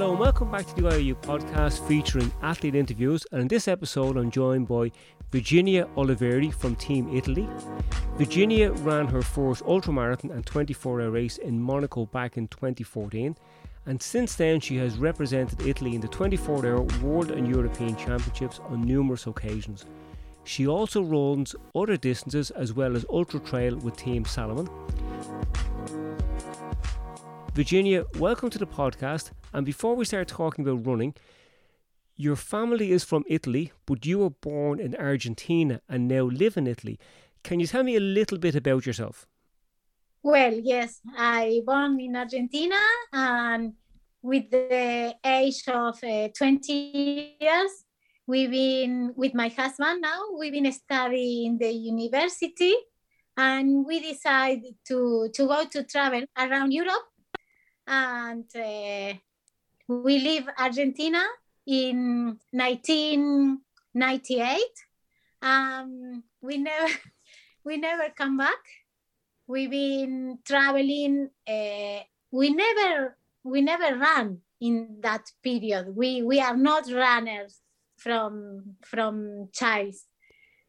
Hello and welcome back to the IAU podcast featuring athlete interviews. And in this episode, I'm joined by Virginia Oliveri from Team Italy. Virginia ran her first ultramarathon and 24 hour race in Monaco back in 2014. And since then, she has represented Italy in the 24 hour World and European Championships on numerous occasions. She also runs other distances as well as ultra trail with Team Salomon. Virginia, welcome to the podcast. And before we start talking about running, your family is from Italy, but you were born in Argentina and now live in Italy. Can you tell me a little bit about yourself? Well, yes, I born in Argentina and with the age of uh, 20 years, we've been with my husband now, we've been studying in the university and we decided to, to go to travel around Europe and uh, we leave Argentina in 1998. Um, we never we never come back. We've been traveling. Uh, we never we never ran in that period. We we are not runners from from child,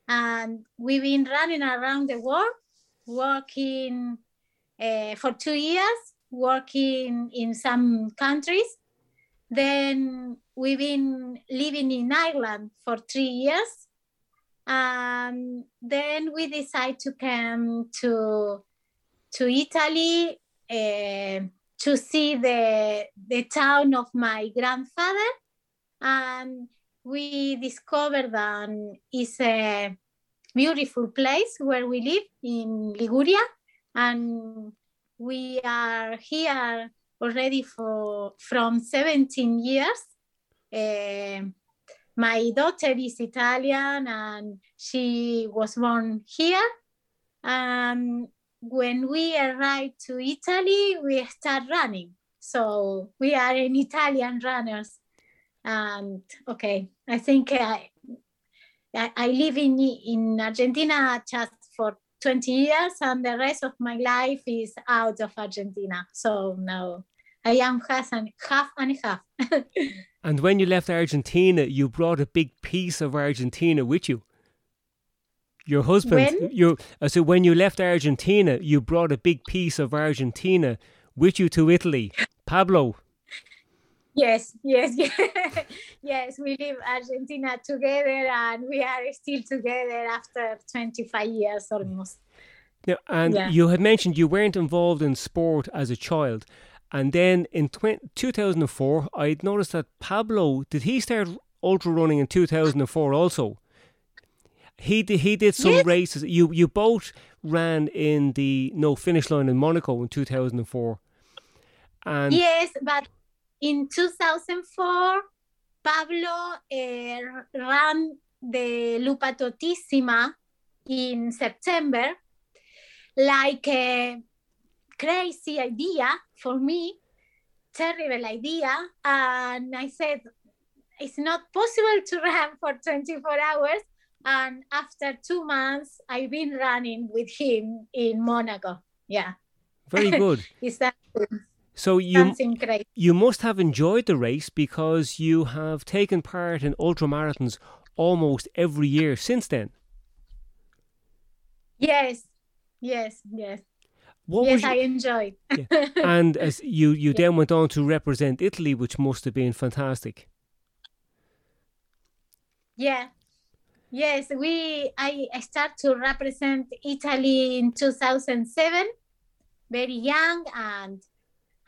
and we've been running around the world, working uh, for two years working in some countries. Then we've been living in Ireland for three years. And then we decided to come to, to Italy uh, to see the, the town of my grandfather. And we discovered that it's a beautiful place where we live in Liguria. And we are here already for from 17 years. Uh, my daughter is Italian and she was born here. And when we arrived to Italy, we start running. So we are an Italian runners. And okay, I think I, I, live in, in Argentina just 20 years and the rest of my life is out of Argentina. So now I am half and half and half. and when you left Argentina, you brought a big piece of Argentina with you. Your husband, when? you uh, so when you left Argentina, you brought a big piece of Argentina with you to Italy. Pablo, Yes, yes, yes. yes, we live Argentina together and we are still together after 25 years almost. Yeah, and yeah. you had mentioned you weren't involved in sport as a child. And then in 20, 2004, I noticed that Pablo, did he start ultra running in 2004 also? He did, he did some yes. races. You you both ran in the no finish line in Monaco in 2004. And yes, but in 2004, Pablo uh, ran the Lupatotissima in September, like a crazy idea for me, terrible idea. And I said, it's not possible to run for 24 hours. And after two months, I've been running with him in Monaco. Yeah. Very good. is that so you you must have enjoyed the race because you have taken part in ultra marathons almost every year since then. Yes, yes, yes. What yes, I enjoyed. yeah. And as you you yeah. then went on to represent Italy, which must have been fantastic. Yeah, yes. We I, I started to represent Italy in two thousand seven, very young, and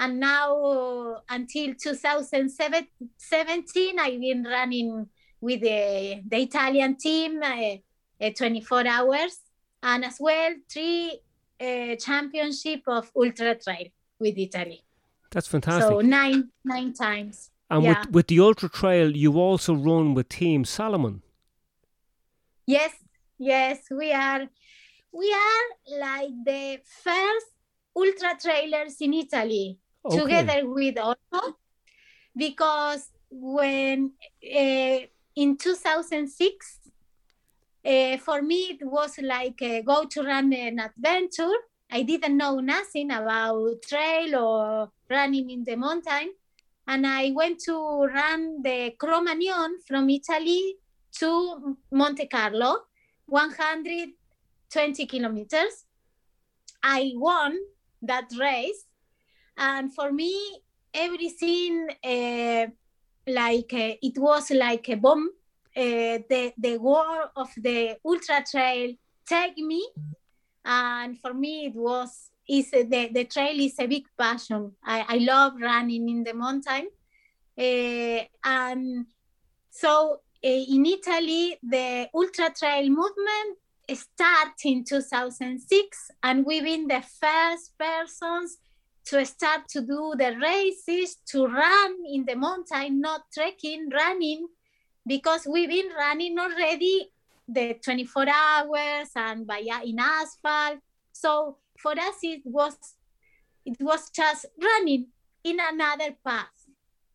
and now until 2017 i've been running with the, the italian team uh, uh, 24 hours. And as well three uh, championship of ultra trail with italy. That's fantastic. So nine nine times. And yeah. with, with the ultra trail you also run with team salomon. Yes yes we are we are like the first ultra trailers in italy okay. together with Otto because when uh, in 2006 uh, for me it was like go to run an adventure i didn't know nothing about trail or running in the mountain and I went to run the Cro-Magnon from Italy to Monte Carlo, 120 kilometers. I won that race, and for me, everything uh, like uh, it was like a bomb. Uh, the the war of the ultra trail take me, and for me it was is the, the trail is a big passion. I, I love running in the mountain. Uh, and so uh, in Italy, the ultra trail movement started in 2006, and we've been the first persons to start to do the races, to run in the mountain, not trekking, running, because we've been running already the 24 hours and by in asphalt. So for us it was it was just running in another path.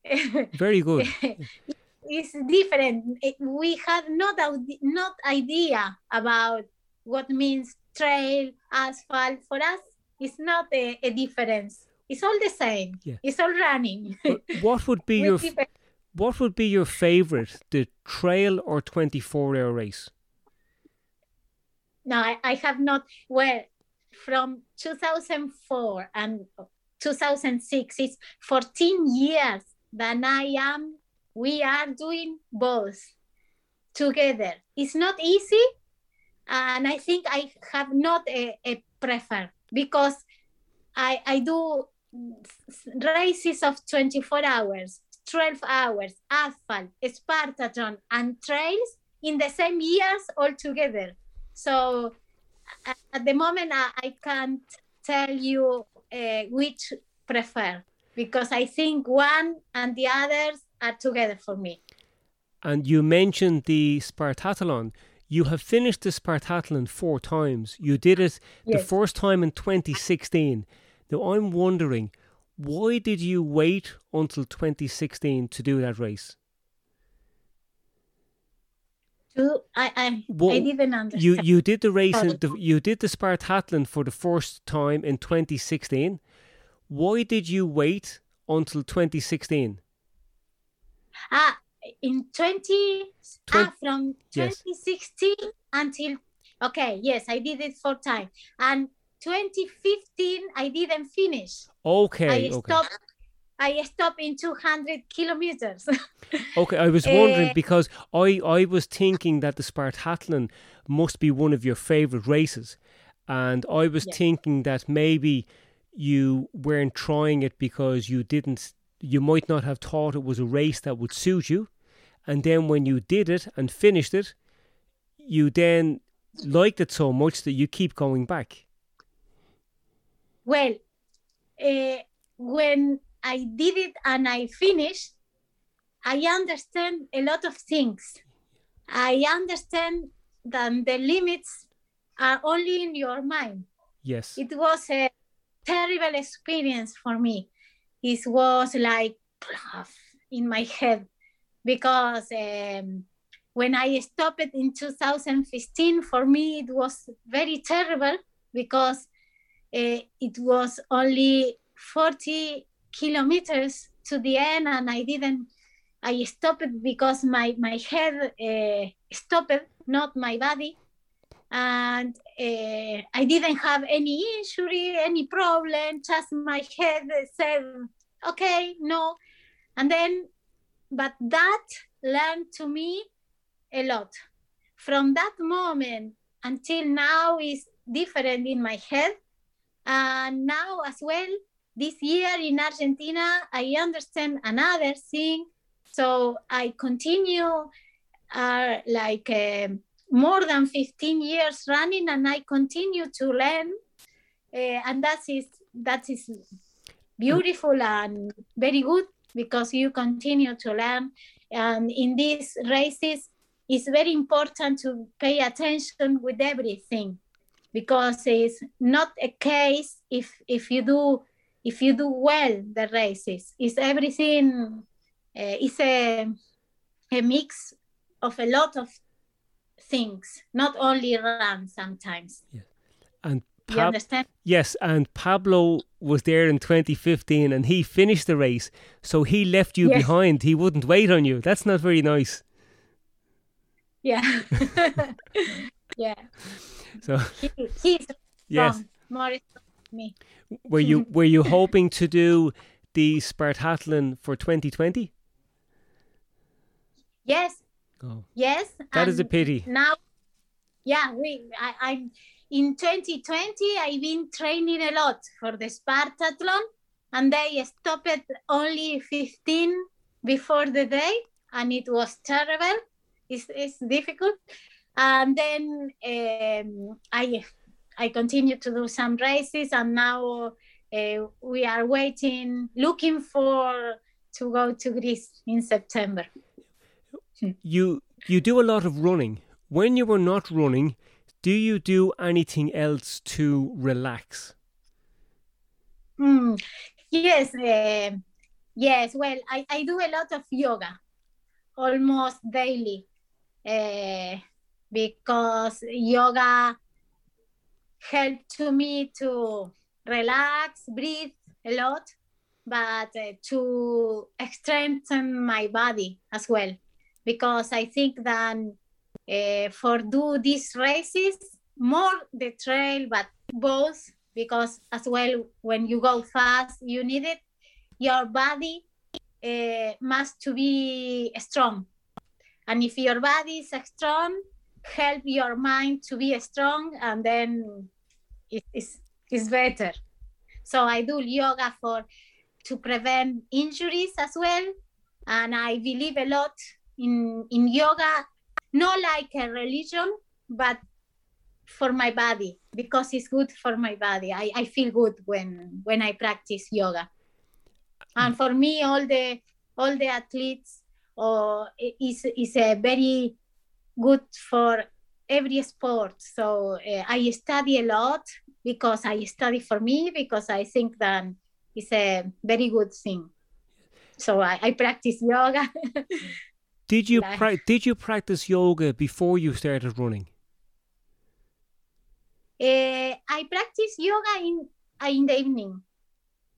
Very good. It's different. Eh, we had not not idea about what means trail asphalt. For us it's not a, a difference. It's all the same. Yeah. it's all running. What would be your different. what would be your favorite the trail or 24 hour race? No I, I have not. Well from 2004 and 2006 it's 14 years that i am we are doing both together. It's not easy and i think i have not a, a prefer because i i do races of 24 hours 12 hours asphalt spartathlon and trails in the same years all together so at the moment I, I can't tell you uh, which prefer because I think one and the others are together for me. And you mentioned the Spartathlon. You have finished the Spartathlon four times. You did it yes. the first time in 2016. Now I'm wondering, why did you wait until 2016 to do that race? I I, well, I didn't understand. You you did the race. in The, you did the Spartathlon for the first time in 2016. Why did you wait until 2016? Ah, in 20, 20 ah, from 2016 yes. until okay, yes, I did it four times, and 2015 I didn't finish. Okay, I okay. stopped I stopped in 200 kilometers. okay, I was wondering uh, because I, I was thinking that the Spartathlon must be one of your favorite races. And I was thinking that maybe you weren't trying it because you didn't, you might not have thought it was a race that would suit you. And then when you did it and finished it, you then liked it so much that you keep going back. Well, uh, when I did it and I finished, I understand a lot of things. I understand that the limits are only in your mind. Yes. It was a terrible experience for me. It was like in my head because um, when I stopped in 2015, for me it was very terrible because uh, it was only 40 kilometers to the end and I didn't, I stopped because my, my head uh, stopped, not my body. And uh, I didn't have any injury, any problem, just my head said, okay, no. And then, but that learned to me a lot. From that moment until now is different in my head. And now as well, this year in Argentina, I understand another thing. So I continue uh, like uh, more than 15 years running and I continue to learn. Uh, and that is, that is beautiful and very good because you continue to learn. And in these races, it's very important to pay attention with everything because it's not a case if if you do if you do well the races it's everything uh, it's a, a mix of a lot of things not only run sometimes yeah. and you understand? yes, and Pablo was there in 2015 and he finished the race, so he left you Yes. behind. He wouldn't wait on you. That's not very nice. Yeah. yeah. So He, he's yes, strong, more strong than me. were you were you hoping to do the Spartathlon for 2020? Yes, Oh, yes. that is a pity. Now, yeah, we. I, I'm in 2020. I've been training a lot for the Spartathlon, and they stopped only 15 before the day, and it was terrible. It's, it's difficult, and then um, I I continued to do some races, and now uh, we are waiting, looking for to go to Greece in September. You you do a lot of running. When you were not running, do you do anything else to relax? Mm, yes, eh, yes. Well, I, I do a lot of yoga, almost daily, eh, because yoga helped to me to relax, breathe a lot, but uh, to strengthen my body as well. Because I think that uh, for do these races, more the trail, but both because as well when you go fast you need it. Your body uh, must to be strong. And if your body is strong help your mind to be strong and then it is is better. So i do yoga for to prevent injuries as well. And i believe a lot in in yoga not like a religion but for my body because it's good for my body. I, I feel good when when I practice yoga. And for me, all the all the athletes or is is a very good for every sport. So uh, I study a lot because I study for me because I think that it's a very good thing. So I, I practice yoga. Did you pra- did you practice yoga before you started running? Uh, I practice yoga in uh, in the evening.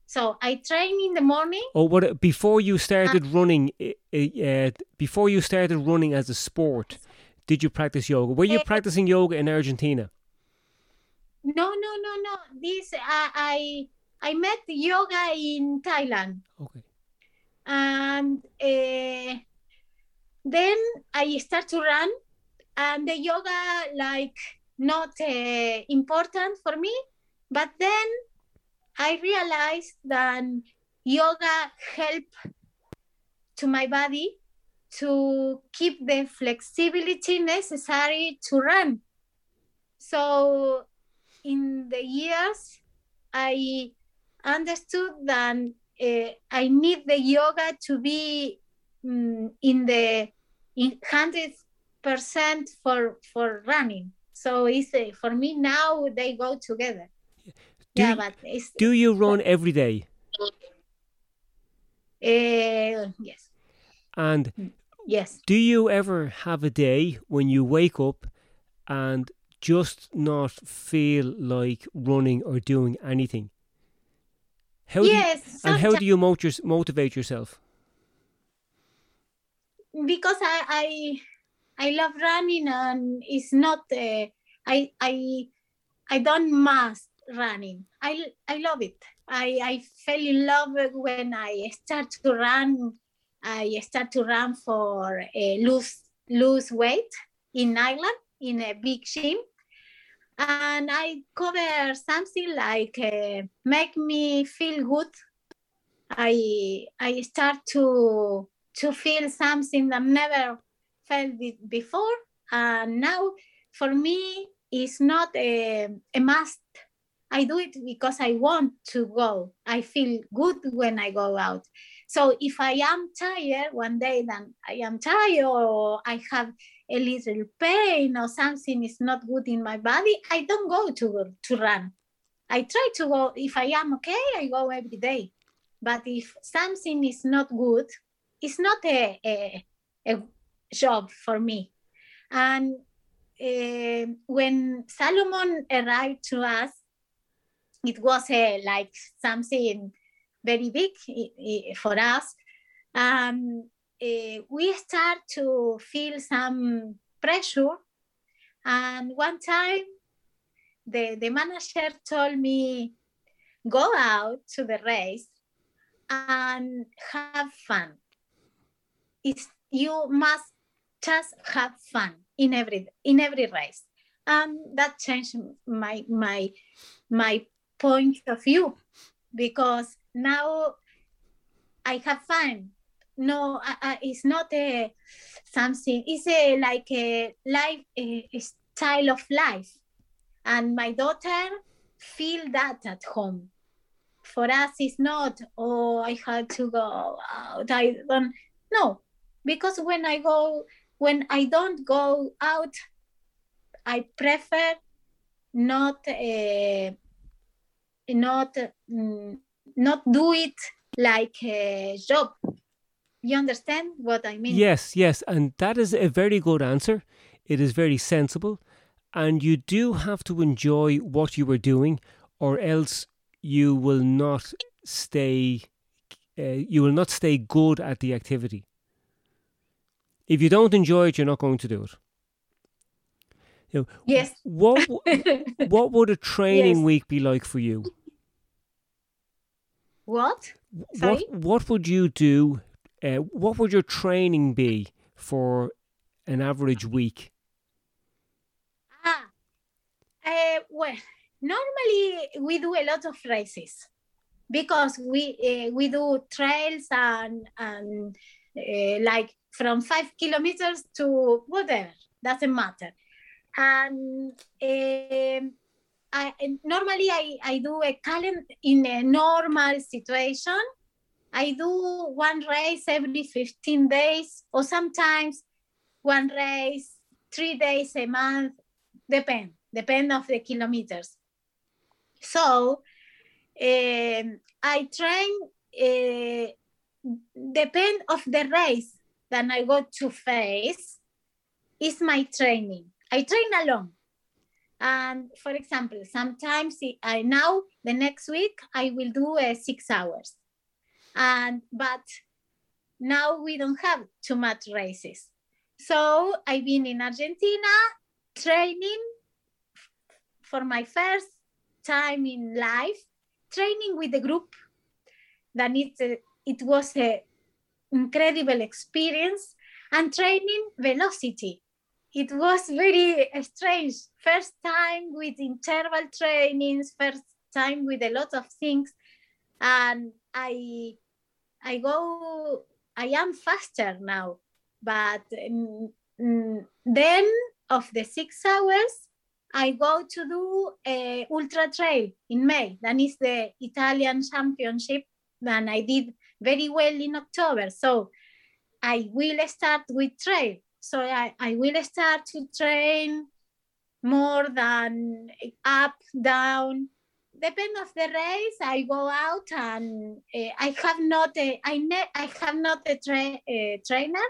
So I train in the morning. Or what before you started running? uh, Uh, before you started running as a sport, did you practice yoga? Were you practicing yoga in Argentina? No, no, no, no. This uh, I I met yoga in Thailand, Okay. and uh, then I start to run, and the yoga like not uh, important for me. But then I realized that yoga help to my body to keep the flexibility necessary to run. So in the years, I understood that uh, I need the yoga to be mm, in the in hundred percent for for running. So it's uh, for me now they go together. Do yeah, you- but it's Do you run every day? uh, yes, And yes. do you ever have a day when you wake up and just not feel like running or doing anything? How yes, do you, and how do you motiv- motivate yourself? Because I, I I love running and it's not uh, I I I don't must running. I I love it. I I fell in love when I start to run. I start to run for uh, lose lose weight in Ireland in a big gym, and I cover something like uh, make me feel good. I I start to to feel something that never felt before. And now for me it's not a, a must. I do it because i want to go. I feel good when i go out. So if i am tired one day then i am tired or i have a little pain or something is not good in my body i don't go to to run. I try to go. If i am okay i go every day. But if something is not good it's not a, a, a job for me. And uh, when Salomon arrived to us, it was a, like something very big for us. Um, uh, we start to feel some pressure. And one time, the, the manager told me, go out to the race and have fun. It's, you must just have fun in every in every race. And that changed my my my point of view because now i have fun. No uh, it's not a something it's a like a life a, a style of life. And my daughter feel that at home. For us it's not oh i had to go out i don't no because when i go when I don't go out, I prefer not uh, not mm, not do it like a job. You understand what I mean? Yes, yes, and that is a very good answer. It is very sensible, and you do have to enjoy what you are doing, or else you will not stay. Uh, you will not stay good at the activity. If you don't enjoy it, you're not going to do it. You know, yes. What what would a training yes. week be like for you? What? Sorry? What What would you do? Uh, what would your training be for an average week? Ah, uh, well, normally we do a lot of races because we uh, we do trails and and uh, like from five kilometers to whatever, doesn't matter. And um, I, normally I, I do a calendar in a normal situation. I do one race every 15 days, or sometimes one race three days a month, depend, depend of the kilometers. So um, I train uh, depend of the race that I go to face is my training. I train alone. And for example, sometimes I now the next week I will do uh, six hours. And but now we don't have too much races. So I've been in Argentina training for my first time in life, training with a group that it, it was a incredible experience and training velocity. It was very strange. First time with interval trainings, first time with a lot of things. And I I go, I am faster now. But then of the six hours, I go to do a ultra trail in May. That is the Italian championship. And I did very well in October. So I will start with trail. So I, I will start to train more than up, down. Depend of the race, I go out and uh, I have not a, I, ne- I have not a, tra- a trainer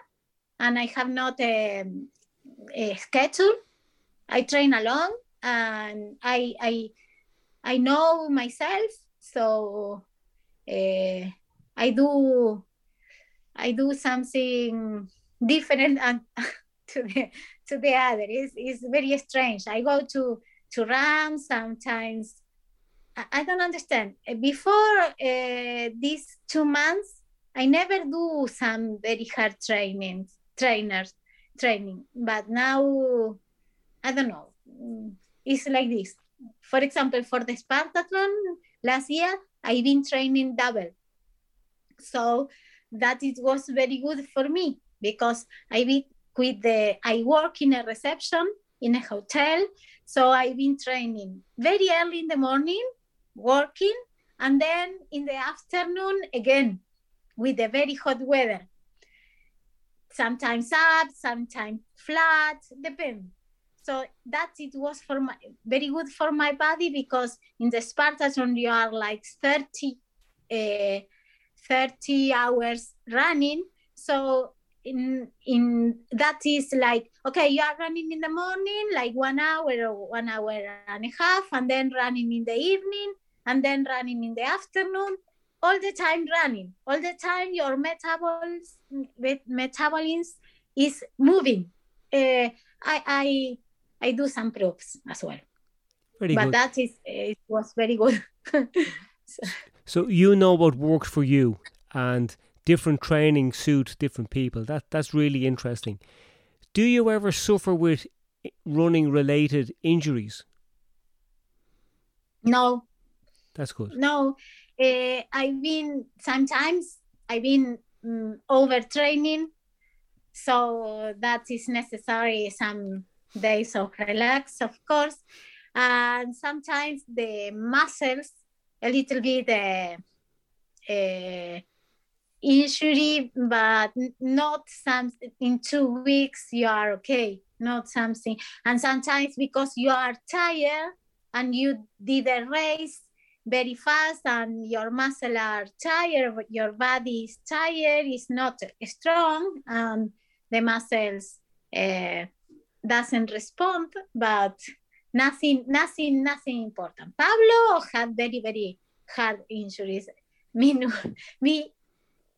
and I have not a, a schedule. I train alone and I I I know myself, so uh, I do I do something different and to the to the other. It's, it's very strange. I go to to run sometimes. I, I don't understand. Before uh, these two months, I never do some very hard training trainers training. But now, I don't know. It's like this. For example, for the Spartathlon last year, I've been training double so that it was very good for me because I be with the I work in a reception in a hotel. So I've been training very early in the morning, working, and then in the afternoon again with the very hot weather. Sometimes up, sometimes flat, depend. So that it was for my very good for my body because in the Spartathlon you are like 30 uh, 30 hours running. So in in that is like okay you are running in the morning like one hour or one hour and a half and then running in the evening and then running in the afternoon all the time running all the time your metabolism metabolism is moving uh, I, I i do some proofs as well Very but good. that is it was very good So- So you know what worked for you, and different training suit different people. That that's really interesting. Do you ever suffer with running related injuries? no That's good. no uh, i've been sometimes i've been um, overtraining so that is necessary some days of relax of course and sometimes the muscles a little bit uh, uh, injury but not some in two weeks you are okay not something. And sometimes because you are tired and you did a race very fast and your muscle are tired your body is tired is not strong and the muscles uh, doesn't respond but nothing nothing nothing important pablo had very very hard injuries me no, me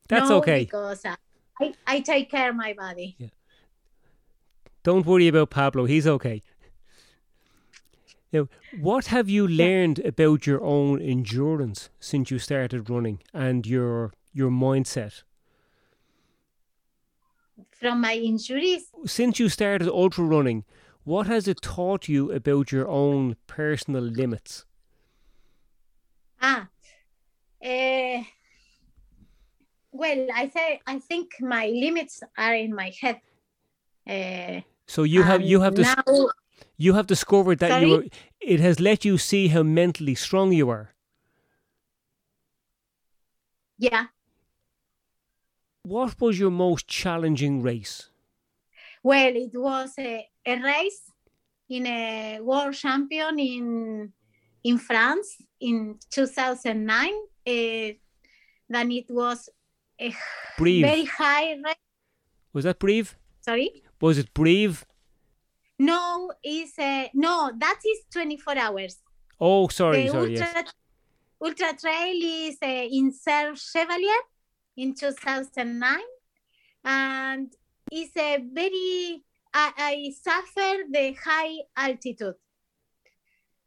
That's no, okay. because uh, I, I take care of my body Yeah. Don't worry about Pablo. He's okay. Now, what have you learned about your own endurance since you started running and your your mindset? from my injuries Since you started ultra running, what has it taught you about your own personal limits? Ah, uh, well, I say I think my limits are in my head. Uh, So you have you have and dis- you have discovered that you Sorry? were, it has let you see how mentally strong you are. yeah. What was your most challenging race? Well, it was a, a race in a world champion in in France in 2009. Uh, then it was a very high race. Was that Brive? Sorry. Was it Brive? No, is a no. That is 24 hours. Oh, sorry, the sorry. ultra, Yes. ultra trail is uh, in Serre Chevalier in 2009 and it's a very I, I suffered the high altitude.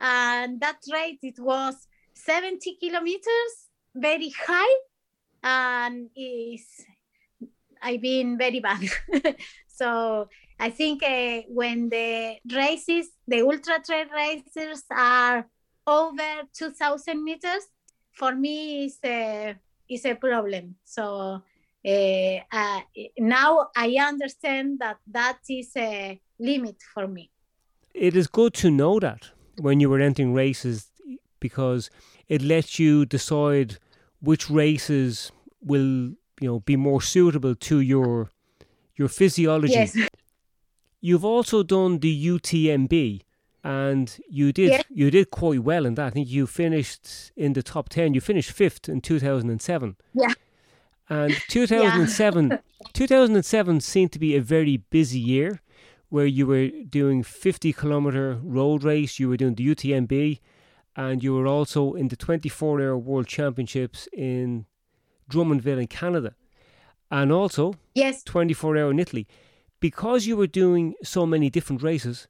And that rate it was 70 kilometers very high and is I've been very bad. So I think uh, when the races the ultra trail races are over 2000 meters for me is a is a problem. So uh, uh, now i understand that that is a limit for me It is good to know that when you were entering races because it lets you decide which races will, you know, be more suitable to your your physiology. yes You've also done the UTMB and you did Yeah. you did quite well in that. I think you finished in the top 10. You finished 5th in 2007. Yeah. And 2007 2007 seemed to be a very busy year where you were doing 50 kilometer road race, you were doing the UTMB and you were also in the 24 hour world championships in Drummondville in Canada. And also yes 24 hour in Italy. Because you were doing so many different races,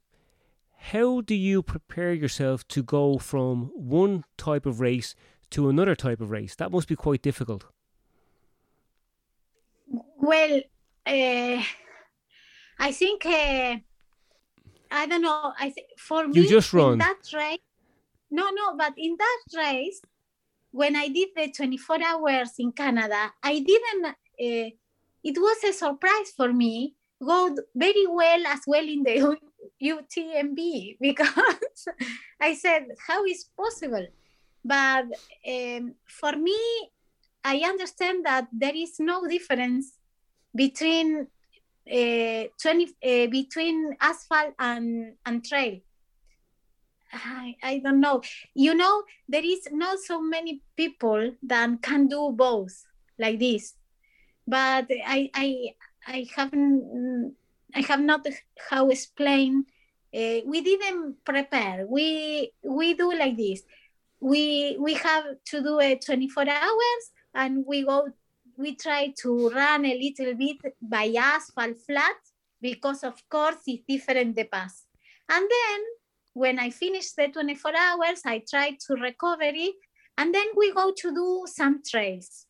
how do you prepare yourself to go from one type of race to another type of race? That must be quite difficult. Well uh, i think uh, i don't know i think for me just run. in that race no no but in that race when i did the 24 hours in canada i didn't uh, it was a surprise for me go very well as well in the utmb because i said how is possible but um, for me i understand that there is no difference between uh, 20 uh, between asphalt and and trail. I, I don't know. You know there is not so many people that can do both like this but i i i haven't i have not how explain uh, we didn't prepare. We we do like this. We we have to do it 24 hours and we go we try to run a little bit by asphalt flat because of course it's different the pass and then when i finish the 24 hours i try to recover it and then we go to do some trails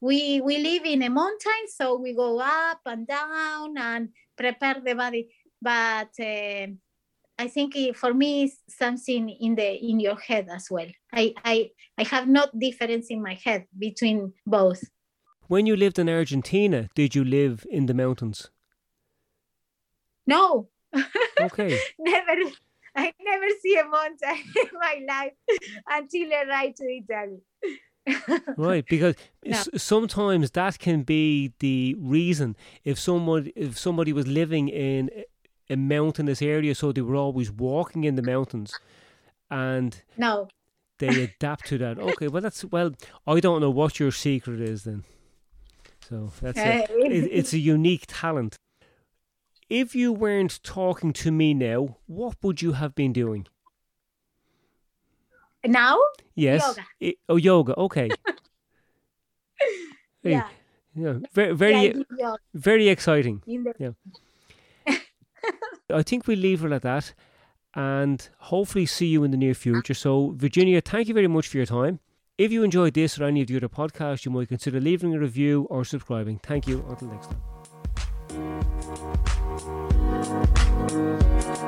we we live in a mountain so we go up and down and prepare the body but uh, I think it, for me it's something in the in your head as well. I, I I have not difference in my head between both. When you lived in Argentina, did you live in the mountains? No. Okay. never. I never see a mountain in my life until I arrived to Italy. right, because No. sometimes that can be the reason if someone if somebody was living in a- mountainous area, so they were always walking in the mountains, and No. they adapt to that. Okay, well that's well, I don't know what your secret is then. So that's it. It, it's a unique talent. If you weren't talking to me now, what would you have been doing? now? Yes. Yoga. I- oh, yoga. Okay. Hey, Yeah. Yeah. Very, very, yoga very exciting. in the I think we leave it at that, and hopefully see you in the near future. So, Virginia, thank you very much for your time. If you enjoyed this or any of the other podcasts, you might consider leaving a review or subscribing. Thank you. Until next time.